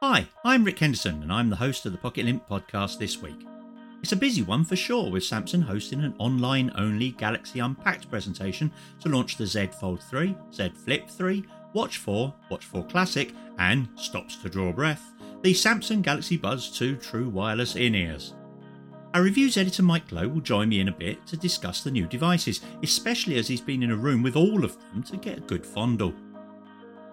Hi, I'm Rik Henderson, and I'm the host of the Pocket-lint podcast this week. It's a busy one for sure, with Samsung hosting an online only Galaxy Unpacked presentation to launch the Z Fold 3, Z Flip 3, Watch 4, Watch 4 Classic, and stops to draw breath, the Samsung Galaxy Buds 2 True Wireless in ears. Our reviews editor Mike Lowe will join me in a bit to discuss the new devices, especially as he's been in a room with all of them to get a good fondle.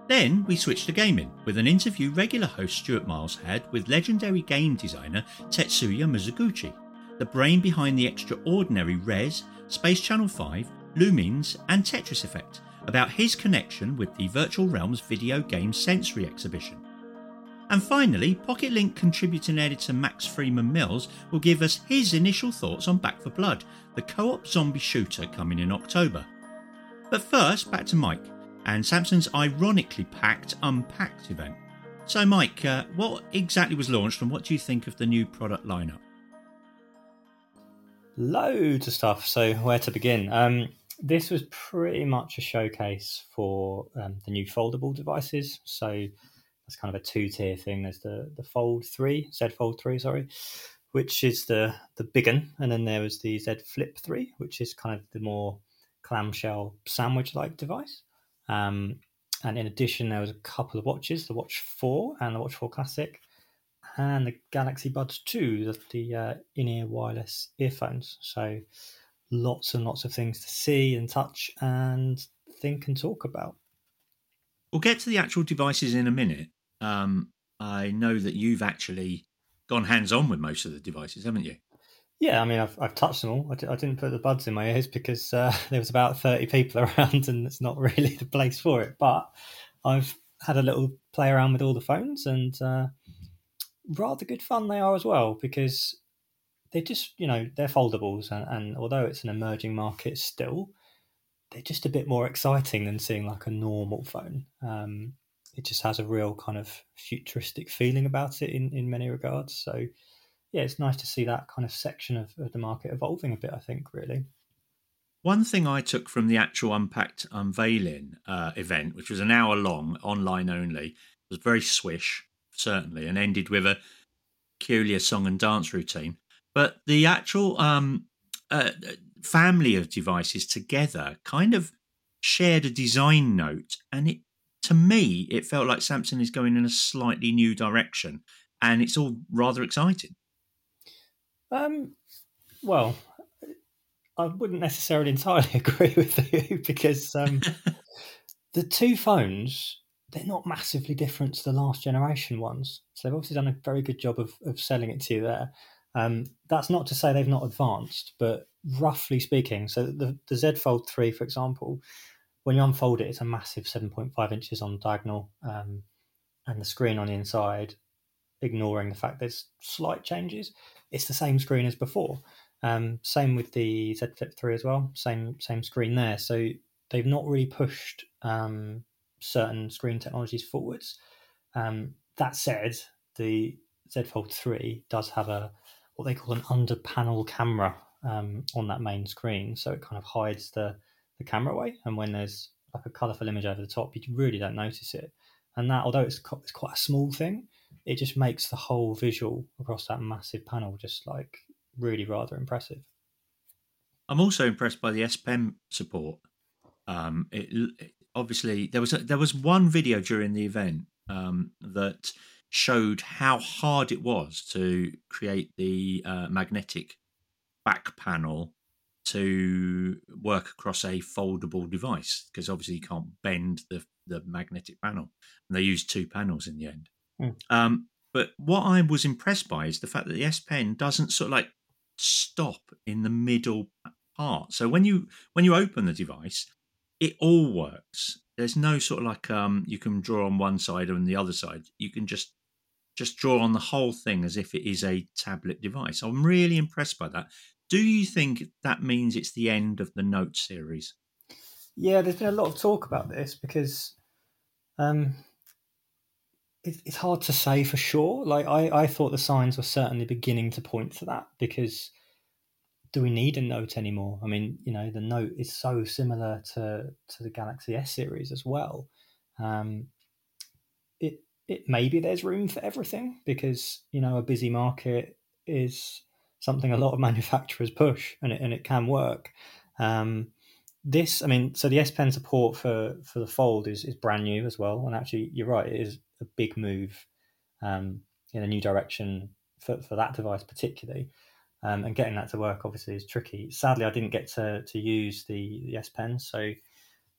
Then we switched to gaming with an interview regular host Stuart Miles had with legendary game designer Tetsuya Mizuguchi, the brain behind the extraordinary Rez, Space Channel 5, Lumines, and Tetris Effect, about his connection with the Virtual Realms video game sensory exhibition. And finally, Pocket-lint contributing editor Max Freeman Mills will give us his initial thoughts on Back 4 Blood, the co op zombie shooter coming in October. But first, back to Mike and Samsung's ironically packed Unpacked event. So, Mike, uh, what exactly was launched and what do you think of the new product lineup? Loads of stuff. So, where to begin? Um, this was pretty much a showcase for um, the new foldable devices. So, that's kind of a two tier thing. There's the, the Fold 3, Z Fold 3, sorry, which is the, the big one. And then there was the Z Flip 3, which is kind of the more clamshell sandwich like device. Um, and in addition, there was a couple of watches, the Watch 4 and the Watch 4 Classic, and the Galaxy Buds 2, the, the uh, in-ear wireless earphones. So lots and lots of things to see and touch and think and talk about. We'll get to the actual devices in a minute. Um, I know that you've actually gone hands-on with most of the devices, haven't you? Yeah, I mean, I've, I've touched them all. I d- I didn't put the buds in my ears because uh, there was about 30 people around and it's not really the place for it. But I've had a little play around with all the phones and uh, rather good fun they are as well because they just, you know, they're foldables. And, and although it's an emerging market still, they're just a bit more exciting than seeing like a normal phone. Um, it just has a real kind of futuristic feeling about it in, in many regards. So, yeah, it's nice to see that kind of section of, of the market evolving a bit. I think really. One thing I took from the actual Unpacked unveiling uh, event, which was an hour long, online only, was very swish, certainly, and ended with a peculiar song and dance routine. But the actual um, uh, family of devices together kind of shared a design note, and it to me it felt like Samsung is going in a slightly new direction, and it's all rather exciting. Um, well, I wouldn't necessarily entirely agree with you because um, the two phones they're not massively different to the last generation ones. So they've obviously done a very good job of, of selling it to you there. Um, that's not to say they've not advanced, but roughly speaking, so the, the Z Fold 3, for example, when you unfold it, it's a massive 7.5 inches on diagonal, um, and the screen on the inside, ignoring the fact there's slight changes, it's the same screen as before. Um, same with the Z Flip 3 as well, same same screen there. So they've not really pushed um, certain screen technologies forwards. Um, that said, the Z Fold 3 does have a what they call an under panel camera um, on that main screen, so it kind of hides the the camera away. And when there's like a colourful image over the top, you really don't notice it. And that, although it's, it's quite a small thing, it just makes the whole visual across that massive panel just like really rather impressive. I'm also impressed by the S Pen support. Um, it, it, obviously there was a, there was one video during the event um, that showed how hard it was to create the uh, magnetic back panel to work across a foldable device because obviously you can't bend the the magnetic panel, and they used two panels in the end. Mm. Um, but what I was impressed by is the fact that the S Pen doesn't sort of like stop in the middle part. So when you when you open the device, it all works. There's no sort of like um, you can draw on one side and the other side. You can just just draw on the whole thing as if it is a tablet device. I'm really impressed by that. Do you think that means it's the end of the Note series? Yeah, there's been a lot of talk about this because um, it's hard to say for sure. Like I, I thought the signs were certainly beginning to point to that because do we need a Note anymore? I mean, you know, the Note is so similar to to the Galaxy S series as well. Um, it it maybe there's room for everything because you know a busy market is something a lot of manufacturers push and it, and it can work. Um, this, I mean, so the S Pen support for for the Fold is is brand new as well, and actually, you're right, it is a big move um, in a new direction for for that device particularly. Um, and getting that to work obviously is tricky. Sadly, I didn't get to to use the, the S Pen, so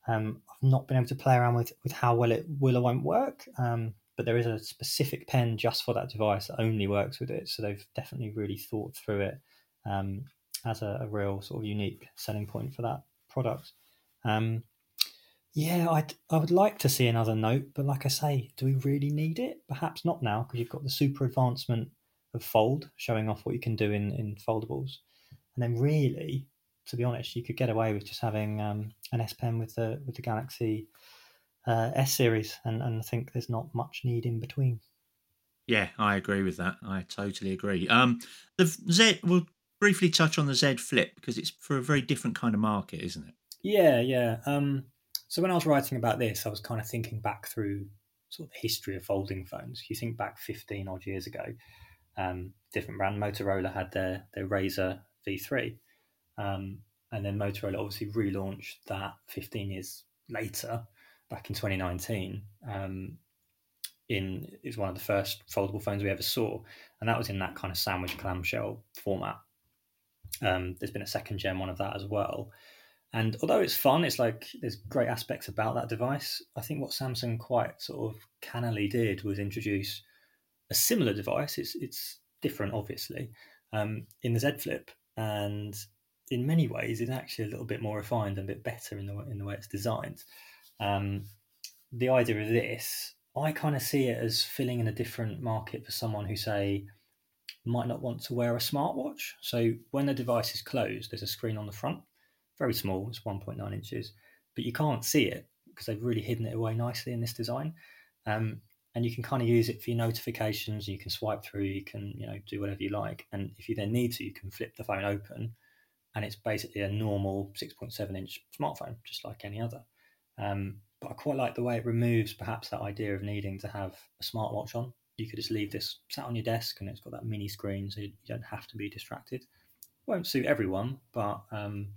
um, I've not been able to play around with with how well it will or won't work. Um, but there is a specific pen just for that device that only works with it. So they've definitely really thought through it um, as a, a, real sort of unique selling point for that product. Um, yeah, I'd, I would like to see another note, but like I say, do we really need it? Perhaps not now because you've got the super advancement of Fold showing off what you can do in, in foldables. And then really, to be honest, you could get away with just having um, an S Pen with the with the Galaxy uh, S series, and, and I think there's not much need in between. Yeah, I agree with that. I totally agree. Um, the Z, we'll briefly touch on the Z Flip because it's for a very different kind of market, isn't it? Yeah, yeah. Um, so when I was writing about this, I was kind of thinking back through sort of the history of folding phones. You think back 15 odd years ago, um, different brand Motorola had their their Razr V3, um, and then Motorola obviously relaunched that 15 years later back in 2019 um, in is one of the first foldable phones we ever saw, and that was in that kind of sandwich clamshell format. Um, there's been a second gen one of that as well, and although it's fun, it's like there's great aspects about that device. I think what Samsung quite sort of cannily did was introduce a similar device. It's it's different, obviously, um, in the Z Flip, and in many ways, it's actually a little bit more refined and a bit better in the in the way it's designed. Um, the idea of this, I kind of see it as filling in a different market for someone who, say, might not want to wear a smartwatch. So when the device is closed, there's a screen on the front, very small, it's 1.9 inches, but you can't see it because they've really hidden it away nicely in this design. Um, and you can kind of use it for your notifications. You can swipe through, you can you know do whatever you like, and if you then need to, you can flip the phone open, and it's basically a normal 6.7 inch smartphone, just like any other. Um, but I quite like the way it removes perhaps that idea of needing to have a smartwatch on. You could just leave this sat on your desk and it's got that mini screen so you don't have to be distracted. Won't suit everyone, but um,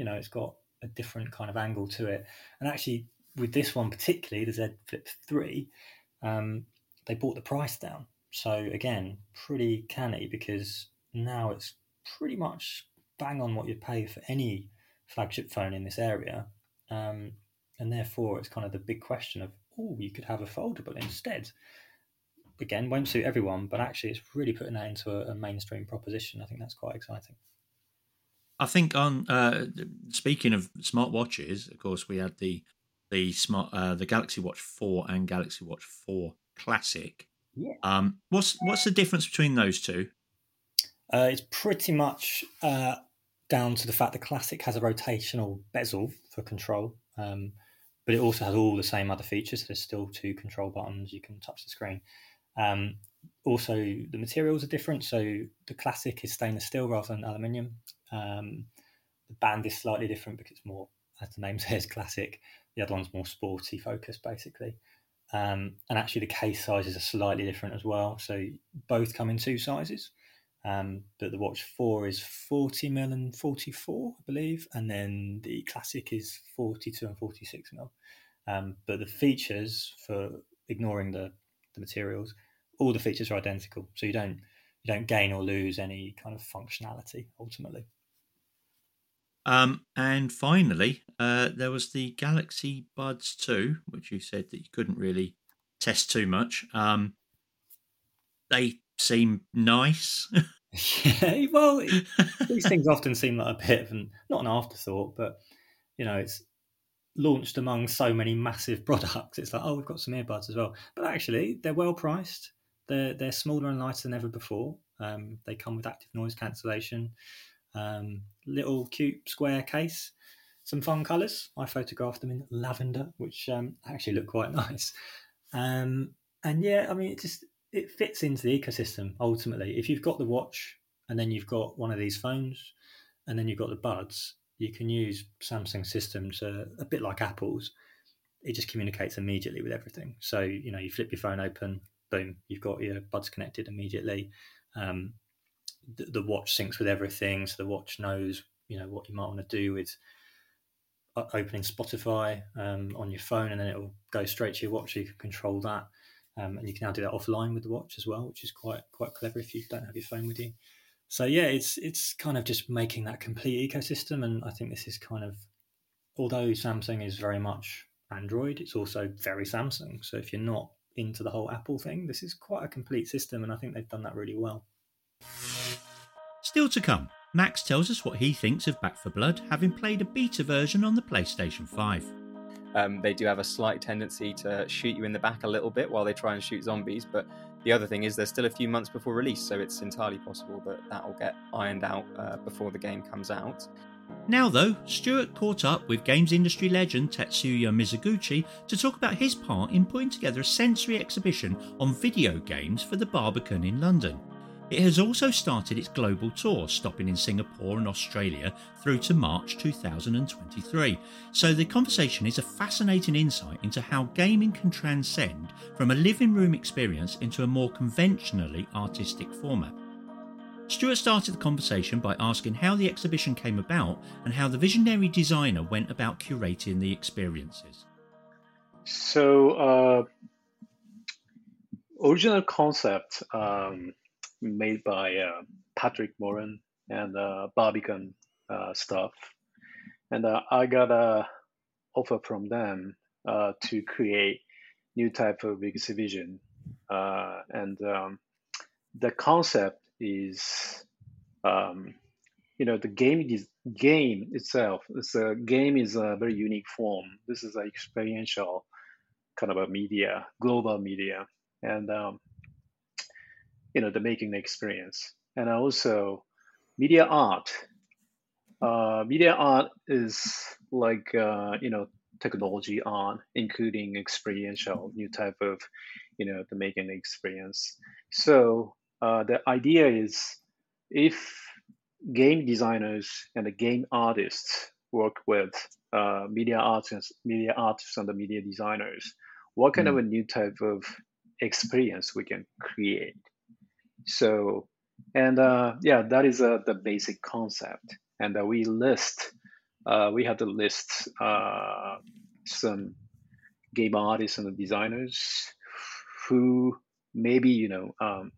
you know, it's got a different kind of angle to it. And actually, with this one particularly, the Z Flip 3, um, they brought the price down. So again, pretty canny because now it's pretty much bang on what you'd pay for any flagship phone in this area. Um, and therefore it's kind of the big question of oh you could have a foldable instead again won't suit everyone but actually it's really putting that into a, a mainstream proposition i think that's quite exciting i think on uh, speaking of smartwatches of course we had the the smart uh, the galaxy watch 4 and galaxy watch 4 classic yeah. um what's what's the difference between those two uh, it's pretty much uh, down to the fact the classic has a rotational bezel for control um, but it also has all the same other features. There's still two control buttons. You can touch the screen. Um, also, the materials are different. So the classic is stainless steel rather than aluminium. Um, the band is slightly different because it's more, as the name says, classic. The other one's more sporty focused, basically. Um, and actually, the case sizes are slightly different as well. So both come in two sizes. Um, but the Watch 4 is 40 mil and 44, I believe, and then the Classic is 42 and 46 mil. Um, but the features, for ignoring the, the materials, all the features are identical, so you don't you don't gain or lose any kind of functionality ultimately. Um, and finally, uh, there was the Galaxy Buds 2, which you said that you couldn't really test too much. Um, they seem nice. yeah, well, these things often seem like a bit of an not an afterthought, but you know, it's launched among so many massive products. It's like, oh, we've got some earbuds as well. But actually, they're well priced. They're they're smaller and lighter than ever before. Um, they come with active noise cancellation, um, little cute square case, some fun colours. I photographed them in lavender, which um, actually look quite nice. Um, and yeah, I mean, it just it fits into the ecosystem ultimately. If you've got the watch and then you've got one of these phones, and then you've got the buds, you can use Samsung systems uh, a bit like Apple's. It just communicates immediately with everything. So you know, you flip your phone open, boom, you've got your buds connected immediately. Um, the, watch syncs with everything, so the watch knows you know what you might want to do with uh, opening Spotify um, on your phone, and then it will go straight to your watch. So you can control that, um, and you can now do that offline with the watch as well, which is quite quite clever if you don't have your phone with you so yeah, it's it's kind of just making that complete ecosystem, and I think this is kind of although Samsung is very much Android, it's also very Samsung. So if you're not into the whole Apple thing, this is quite a complete system, and I think they've done that really well. Still to come, Max tells us what he thinks of Back 4 Blood, having played a beta version on the PlayStation 5. Um, they do have a slight tendency to shoot you in the back a little bit while they try and shoot zombies, but the other thing is there's still a few months before release, so it's entirely possible that that will get ironed out uh, before the game comes out. Now, though, Stuart caught up with games industry legend Tetsuya Mizuguchi to talk about his part in putting together a sensory exhibition on video games for the Barbican in London. It has also started its global tour, stopping in Singapore and Australia through to March 2023. So the conversation is a fascinating insight into how gaming can transcend from a living room experience into a more conventionally artistic format. Stuart started the conversation by asking how the exhibition came about and how the visionary designer went about curating the experiences. So, uh, original concept um, made by uh, Patrick Moran and uh, Barbican uh, stuff. And uh, I got a offer from them uh, to create new type of exhibition. Uh, and um, the concept is, um, you know, the game is game itself. It's a game is a very unique form. This is an experiential kind of a media, global media, and um, you know the making the experience. And also media art. Uh, media art is like uh, you know technology art including experiential new type of you know the making the experience. So uh, the idea is if game designers and the game artists work with uh, media artists media artists and the media designers what kind mm. of a new type of experience we can create so, and uh, yeah, that is uh, the basic concept. And uh, we list, uh, we have to list uh, some game artists and designers who maybe, you know, um,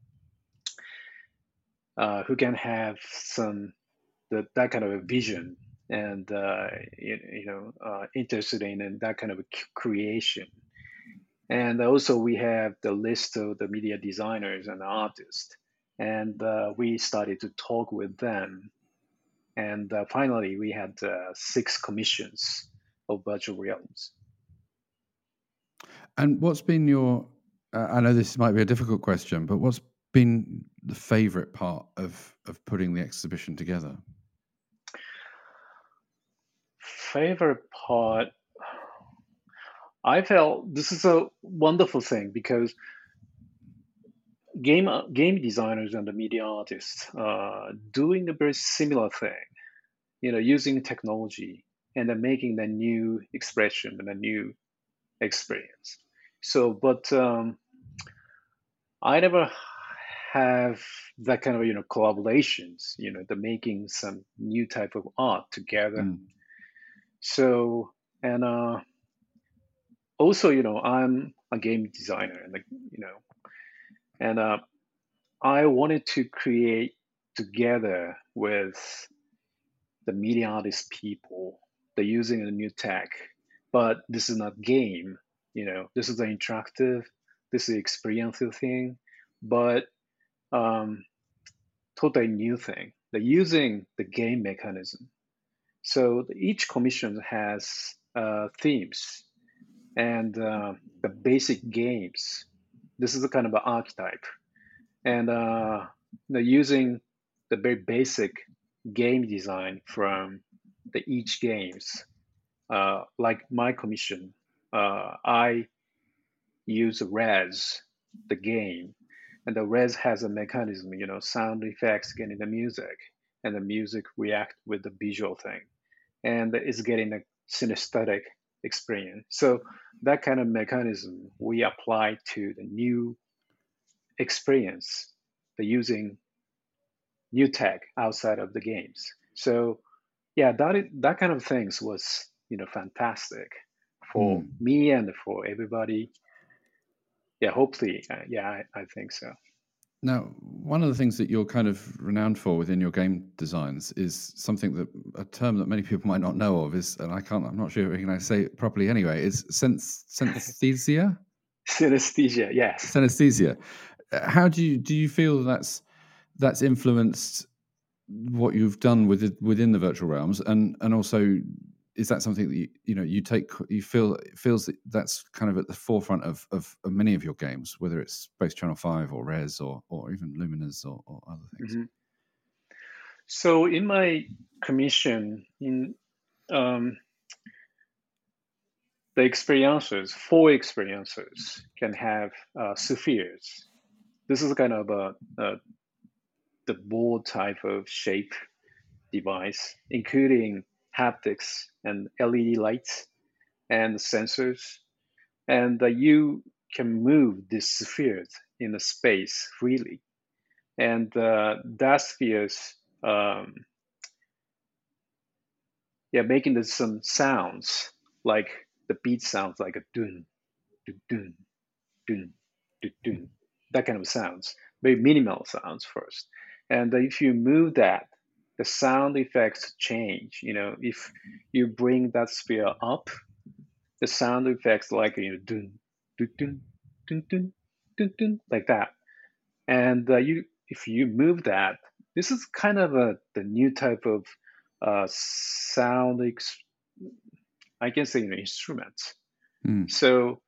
uh, who can have some the, that kind of a vision and you, you, know interested in, in that kind of creation and also we have the list of the media designers and artists. And uh, we started to talk with them. And uh, finally, we had uh, six commissions of virtual realms. And what's been your, uh, I know this might be a difficult question, but what's been the favorite part of, of putting the exhibition together? Favorite part I felt this is a wonderful thing because game game designers and the media artists uh, doing a very similar thing, you know, using technology and then making the new expression and a new experience. So, but um, I never have that kind of you know collaborations, you know, the making some new type of art together. Mm. So, and uh, also, you know, I'm a game designer, and like, you know, and uh, I wanted to create together with the media artist people. They're using a new tech, but this is not game. You know, this is an interactive, this is experiential thing, but um, totally new thing. They're using the game mechanism. So each commission has uh, themes and uh, the basic games. This is a kind of an archetype, and uh, you know, using the very basic game design from the each games. Uh, like my commission, uh, I use Rez, the game, and the Rez has a mechanism, you know, sound effects getting the music, and the music react with the visual thing, and it's getting a synesthetic experience. So that kind of mechanism we apply to the new experience, the using new tech outside of the games. So yeah, that that kind of things was you know fantastic for mm. me and for everybody. Yeah, hopefully, uh, yeah, I, I think so. Now, one of the things that you're kind of renowned for within your game designs is something that a term that many people might not know of is, and I can't, I'm not sure if I can say it properly anyway, is sense, synesthesia? synesthesia, yes. Synesthesia. Uh, how do you, do you feel that's, that's influenced what you've done with within the virtual realms and, and also is that something that you, you know you take you feel it feels that that's kind of at the forefront of, of, of many of your games whether it's space channel 5 or Rez or or even Lumines or, or other things mm-hmm. so in my commission in um, the experiences four experiences can have uh, spheres this is kind of a, a the ball type of shape device including haptics and LED lights and sensors. And uh, you can move these spheres in the space freely. And uh, that spheres, um, yeah, making the, some sounds like the beat sounds like a dun, dun, dun, dun, dun, that kind of sounds, very minimal sounds first. And if you move that the sound effects change. You know, if you bring that sphere up, the sound effects like you know, dun, dun, dun, dun, dun, dun, dun, like that. And uh, you, if you move that, this is kind of a the new type of uh, sound. Ex- I can say you know, instruments. Mm. So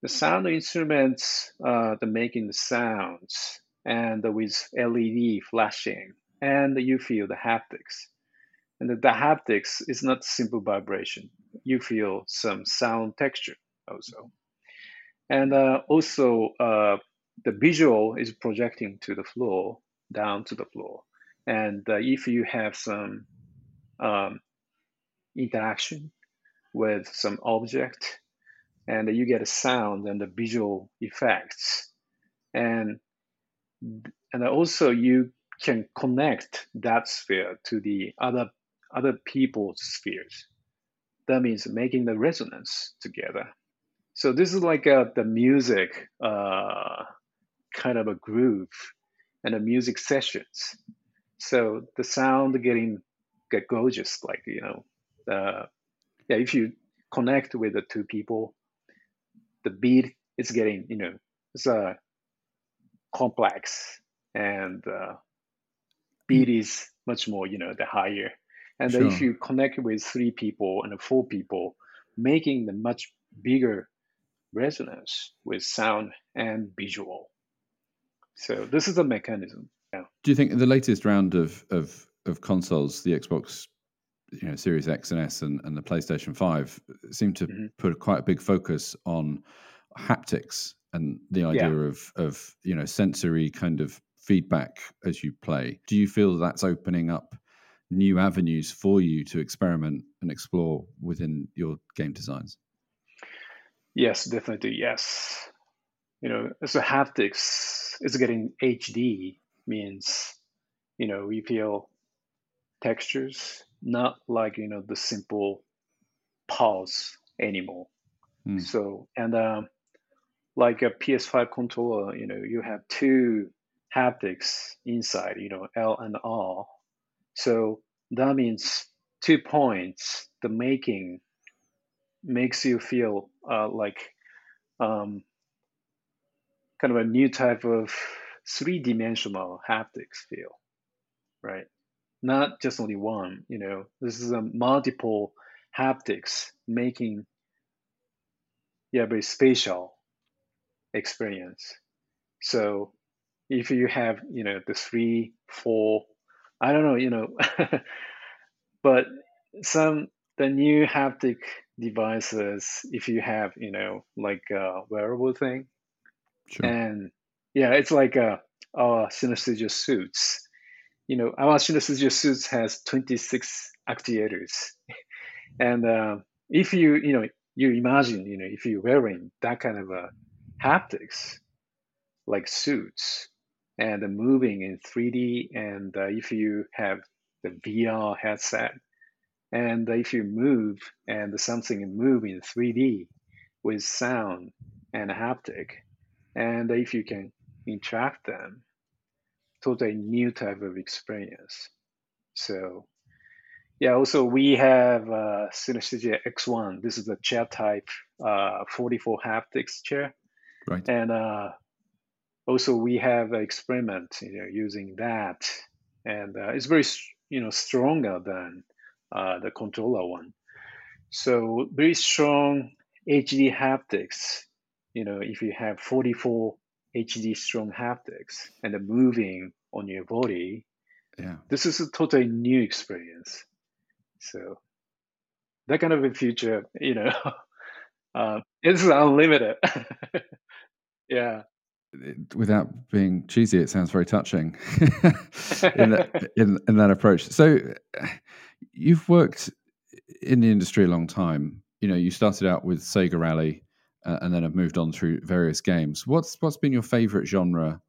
the sound instruments, uh, the making the sounds, and with LED flashing and you feel the haptics. And the, the haptics is not simple vibration. You feel some sound texture also. And uh, also, uh, the visual is projecting to the floor, down to the floor. And uh, if you have some um, interaction with some object, and you get a sound and the visual effects, and and also you can connect that sphere to the other other people's spheres. That means making the resonance together. So this is like a, the music uh, kind of a groove and the music sessions. So the sound getting get gorgeous, like you know, uh, yeah. If you connect with the two people, the beat is getting you know it's a uh, complex and uh, beat is much more, you know, the higher. And sure. if you connect with three people and four people, making the much bigger resonance with sound and visual. So this is the mechanism. Yeah. Do you think the latest round of of of consoles, the Xbox, you know, Series X and S, and, and the PlayStation Five, seem to mm-hmm. put quite a big focus on haptics and the idea yeah. of of you know sensory kind of feedback as you play. Do you feel that's opening up new avenues for you to experiment and explore within your game designs? Yes, definitely. Yes. You know, so haptics is getting HD means, you know, we feel textures, not like, you know, the simple pulse anymore. Mm. So, and um, like a PS5 controller, you know, you have two haptics inside, you know, L and R. So that means two points, the making makes you feel uh, like um, kind of a new type of three dimensional haptics feel, right? Not just only one, you know, this is a multiple haptics, making yeah very spatial experience. So if you have you know the three, four, I don't know, you know, but some the new haptic devices, if you have you know like a wearable thing, Sure. and yeah, it's like a our synesthesia suits. You know, our synesthesia suits has 26 actuators, and uh, if you you know you imagine you know if you're wearing that kind of a haptics like suits and moving in 3D, and uh, if you have the VR headset, and if you move and something move in 3D with sound and haptic, and if you can interact them, totally new type of experience. So yeah, also we have uh, Synesthesia X1. This is a chair type uh, 44 haptics chair. Right. And uh, also we have an experiment you know, using that. And uh, it's very, you know, stronger than uh, the controller one. So very strong HD haptics. You know, if you have 44 HD strong haptics and the moving on your body, Yeah. this is a totally new experience. So that kind of a future, you know, uh, it's unlimited. yeah. It- Without being cheesy, it sounds very touching in, that, in in that approach. So, you've worked in the industry a long time. You know, you started out with Sega Rally, uh, and then have moved on through various games. What's what's been your favorite genre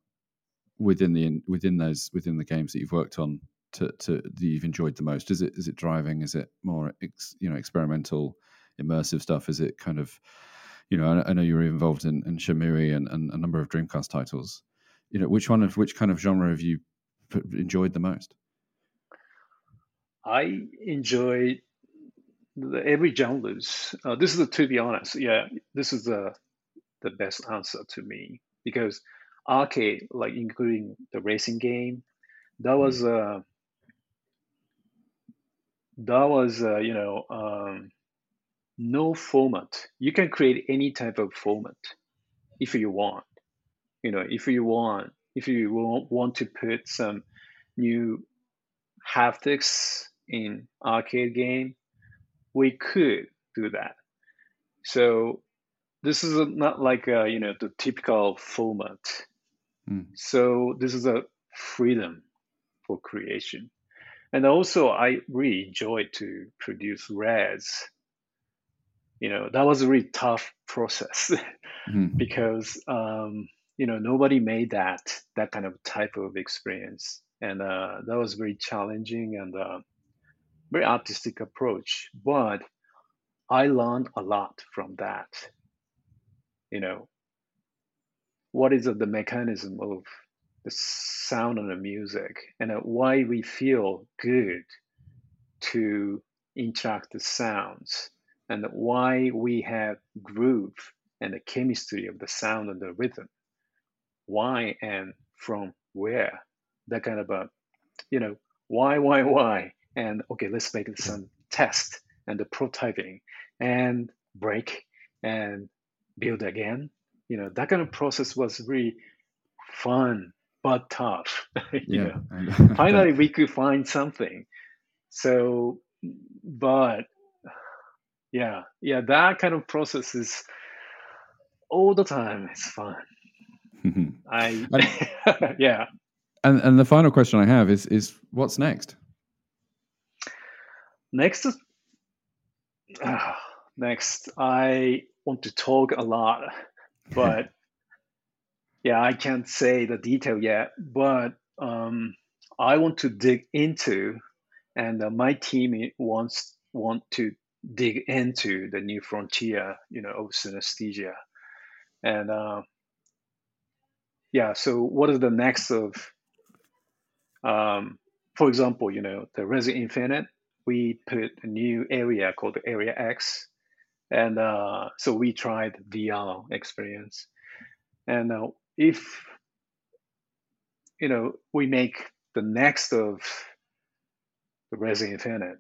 within the within those within the games that you've worked on to, to that you've enjoyed the most? Is it is it driving? Is it more ex, you know experimental, immersive stuff? Is it kind of you know I, I know you were involved in, in Shenmue and, and a number of Dreamcast titles. You know which one of which kind of genre have you enjoyed the most? I enjoy the, every genres. Uh, this is, to be honest, yeah, this is the the best answer to me because arcade, like including the racing game, that was uh, that was uh, you know um, no format. You can create any type of format if you want. You know, if you want, if you want, to put some new haptics in arcade game, we could do that. So this is not like a, you know the typical format. Mm. So this is a freedom for creation, and also I really enjoyed to produce Rez. You know that was a really tough process Mhm. because um, you know nobody made that that kind of type of experience, and uh, that was very challenging and uh, very artistic approach. But I learned a lot from that. You know, what is the mechanism of the sound and the music, and uh, why we feel good to interact the sounds, and why we have groove and the chemistry of the sound and the rhythm. Why and from where? That kind of a, you know, why, why, why? And okay, let's make some test and the prototyping and break and build again. You know, that kind of process was really fun but tough. you Yeah. know, finally we could find something. So, but yeah, yeah, that kind of process is all the time. It's fun. I yeah. and and the final question I have is is what's next? Next, uh, next, I want to talk a lot, but yeah, I can't say the detail yet. But um, I want to dig into, and uh, my team wants want to dig into the new frontier, you know, of synesthesia, and uh, yeah. So, what is the next of? Um, for example, you know, the Rez Infinite, we put a new area called the Area X, and uh, so we tried VR experience, and uh, if you know we make the next of the Rez Infinite,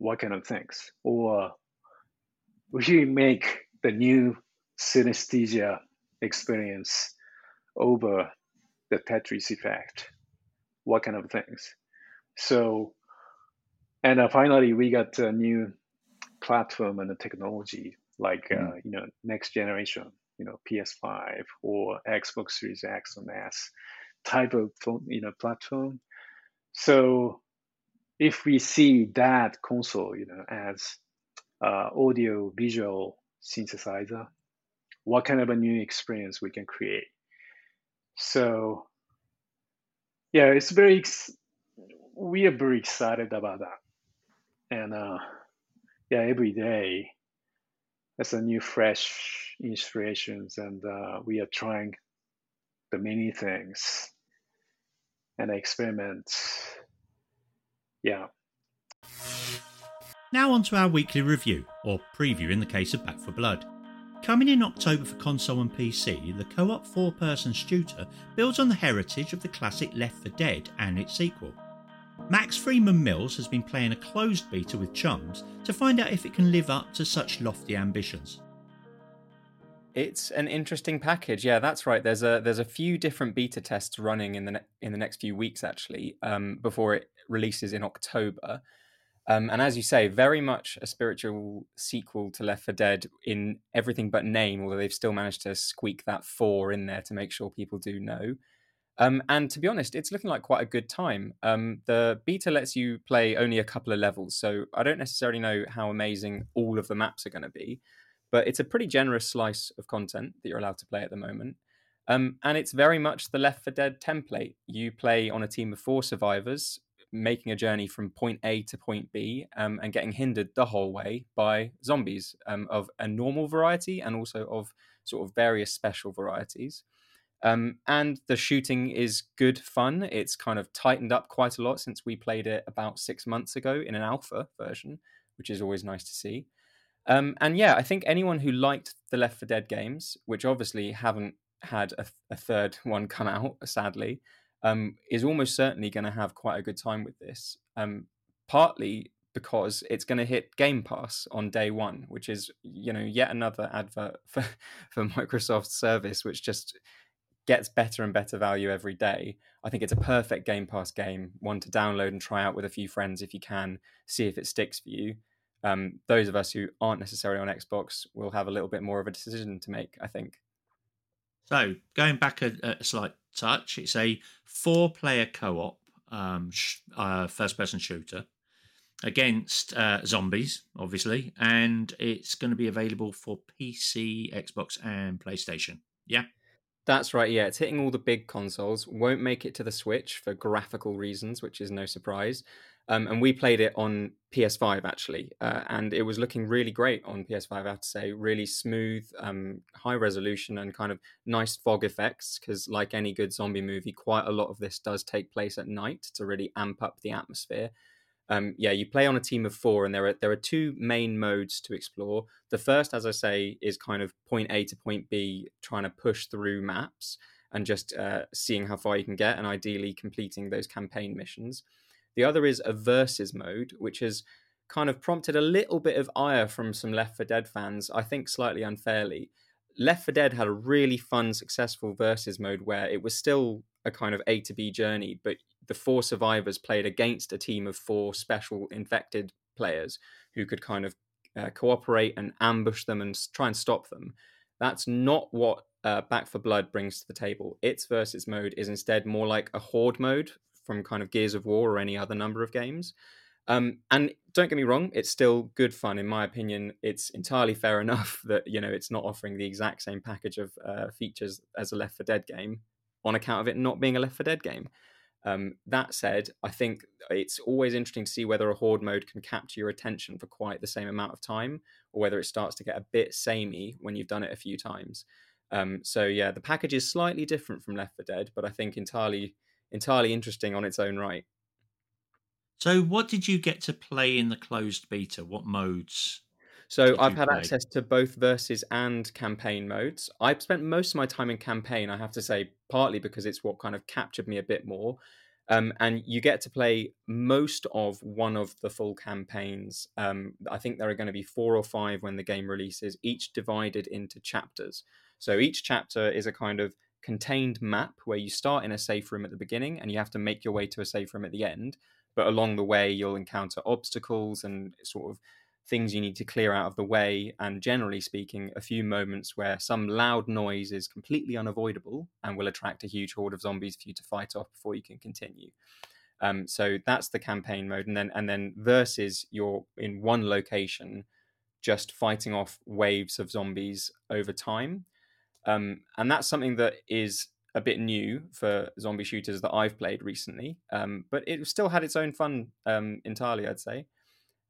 what kind of things, or we make the new synesthesia experience over the Tetris effect, what kind of things. So, and uh, finally, we got a new platform and a technology like uh, mm. you know next generation, you know PS5 or Xbox Series X and S type of you know platform. So if we see that console, you know, as uh, audio visual synthesizer, what kind of a new experience we can create. So yeah, it's very ex- we are very excited about that, and uh, yeah, every day there's a new fresh inspirations, and uh, we are trying the many things and experiments. Yeah. Now on to our weekly review, or preview in the case of Back 4 Blood. Coming in October for console and PC, the co op four person shooter builds on the heritage of the classic Left 4 Dead and its sequel. Max Freeman Mills has been playing a closed beta with chums to find out if it can live up to such lofty ambitions. It's an interesting package. Yeah, that's right. There's a there's a few different beta tests running in the ne- in the next few weeks actually um, before it releases in October. Um, and as you say, very much a spiritual sequel to Left 4 Dead in everything but name, although they've still managed to squeak that four in there to make sure people do know. Um, and to be honest, it's looking like quite a good time. Um, the beta lets you play only a couple of levels, so I don't necessarily know how amazing all of the maps are going to be, but it's a pretty generous slice of content that you're allowed to play at the moment. Um, and it's very much the Left 4 Dead template. You play on a team of four survivors making a journey from point A to point B um, and getting hindered the whole way by zombies um, of a normal variety and also of sort of various special varieties. Um, and the shooting is good fun. It's kind of tightened up quite a lot since we played it about six months ago in an alpha version, which is always nice to see. Um, and yeah, I think anyone who liked the Left 4 Dead games, which obviously haven't had a, a third one come out, sadly, um, is almost certainly going to have quite a good time with this. Um, partly because it's going to hit Game Pass on day one, which is you know yet another advert for for Microsoft's service, which just gets better and better value every day. I think it's a perfect Game Pass game, one to download and try out with a few friends if you can, see if it sticks for you. Um, those of us who aren't necessarily on Xbox will have a little bit more of a decision to make, I think. So, going back a, a slight touch, it's a four player co op um, sh- uh, first person shooter against uh, zombies, obviously, and it's going to be available for PC, Xbox, and PlayStation. Yeah. That's right. Yeah, it's hitting all the big consoles. Won't make it to the Switch for graphical reasons, which is no surprise. Um, and we played it on PS5 actually, uh, and it was looking really great on PS5. I have to say, really smooth, um, high resolution, and kind of nice fog effects. Because, like any good zombie movie, quite a lot of this does take place at night to really amp up the atmosphere. Um, yeah, you play on a team of four, and there are there are two main modes to explore. The first, as I say, is kind of point A to point B, trying to push through maps and just uh, seeing how far you can get, and ideally completing those campaign missions. The other is a versus mode, which has kind of prompted a little bit of ire from some Left 4 Dead fans, I think slightly unfairly. Left 4 Dead had a really fun, successful versus mode where it was still a kind of A to B journey, but the four survivors played against a team of four special infected players who could kind of uh, cooperate and ambush them and try and stop them. That's not what uh, Back 4 Blood brings to the table. Its versus mode is instead more like a horde mode from kind of Gears of War or any other number of games. Um, and don't get me wrong, it's still good fun in my opinion. It's entirely fair enough that you know it's not offering the exact same package of uh, features as a Left 4 Dead game on account of it not being a Left 4 Dead game. Um, that said, I think it's always interesting to see whether a horde mode can capture your attention for quite the same amount of time, or whether it starts to get a bit samey when you've done it a few times. Um, so yeah, the package is slightly different from Left 4 Dead, but I think entirely entirely interesting on its own right. So, what did you get to play in the closed beta? What modes? So, I've had play? access to both versus and campaign modes. I've spent most of my time in campaign, I have to say, partly because it's what kind of captured me a bit more. Um, and you get to play most of one of the full campaigns. Um, I think there are going to be four or five when the game releases, each divided into chapters. So each chapter is a kind of contained map where you start in a safe room at the beginning and you have to make your way to a safe room at the end. But along the way, you'll encounter obstacles and sort of things you need to clear out of the way, and generally speaking, a few moments where some loud noise is completely unavoidable and will attract a huge horde of zombies for you to fight off before you can continue. Um, so that's the campaign mode, and then and then versus you're in one location, just fighting off waves of zombies over time, um, and that's something that is a bit new for zombie shooters that I've played recently, um, but it still had its own fun um, entirely, I'd say.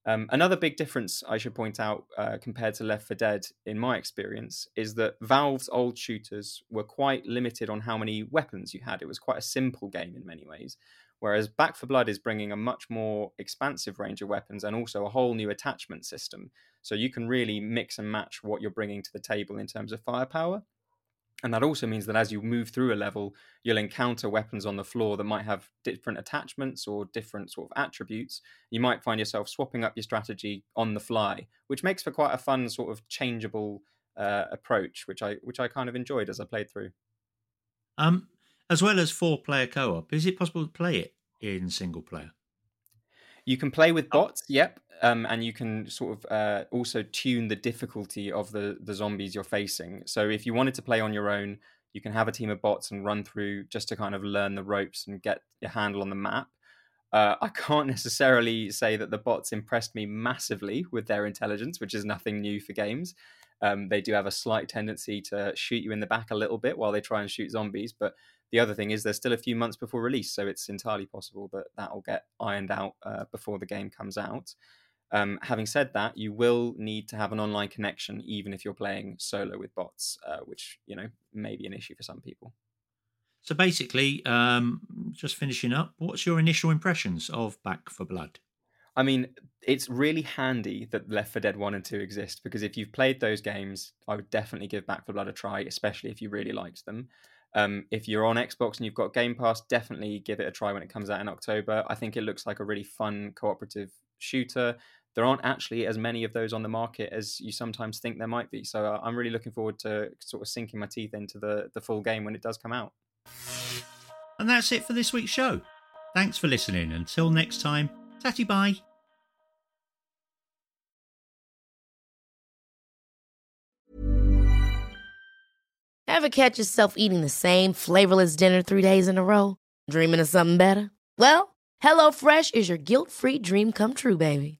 Um, another big difference I should point out uh, compared to Left 4 Dead, in my experience, is that Valve's old shooters were quite limited on how many weapons you had. It was quite a simple game in many ways, whereas Back 4 Blood is bringing a much more expansive range of weapons and also a whole new attachment system. So you can really mix and match what you're bringing to the table in terms of firepower. And that also means that as you move through a level, you'll encounter weapons on the floor that might have different attachments or different sort of attributes. You might find yourself swapping up your strategy on the fly, which makes for quite a fun sort of changeable uh, approach, which I which I kind of enjoyed as I played through. Um, as well as four player co op, is it possible to play it in single player? You can play with oh. bots, yep, um, and you can sort of uh, also tune the difficulty of the the zombies you're facing. So if you wanted to play on your own, you can have a team of bots and run through just to kind of learn the ropes and get your handle on the map. Uh, I can't necessarily say that the bots impressed me massively with their intelligence, which is nothing new for games. Um, they do have a slight tendency to shoot you in the back a little bit while they try and shoot zombies, but the other thing is there's still a few months before release, so it's entirely possible that that will get ironed out uh, before the game comes out. Um, having said that, you will need to have an online connection, even if you're playing solo with bots, uh, which you know may be an issue for some people. So basically, um, just finishing up, what's your initial impressions of Back 4 Blood? I mean, it's really handy that Left 4 Dead 1 and 2 exist because if you've played those games, I would definitely give Back 4 Blood a try, especially if you really liked them. Um, if you're on Xbox and you've got Game Pass, definitely give it a try when it comes out in October. I think it looks like a really fun cooperative shooter. There aren't actually as many of those on the market as you sometimes think there might be. So uh, I'm really looking forward to sort of sinking my teeth into the, the full game when it does come out. And that's it for this week's show. Thanks for listening. Until next time, tatty bye. Ever catch yourself eating the same flavorless dinner three days in a row? Dreaming of something better? Well, HelloFresh is your guilt free dream come true, baby.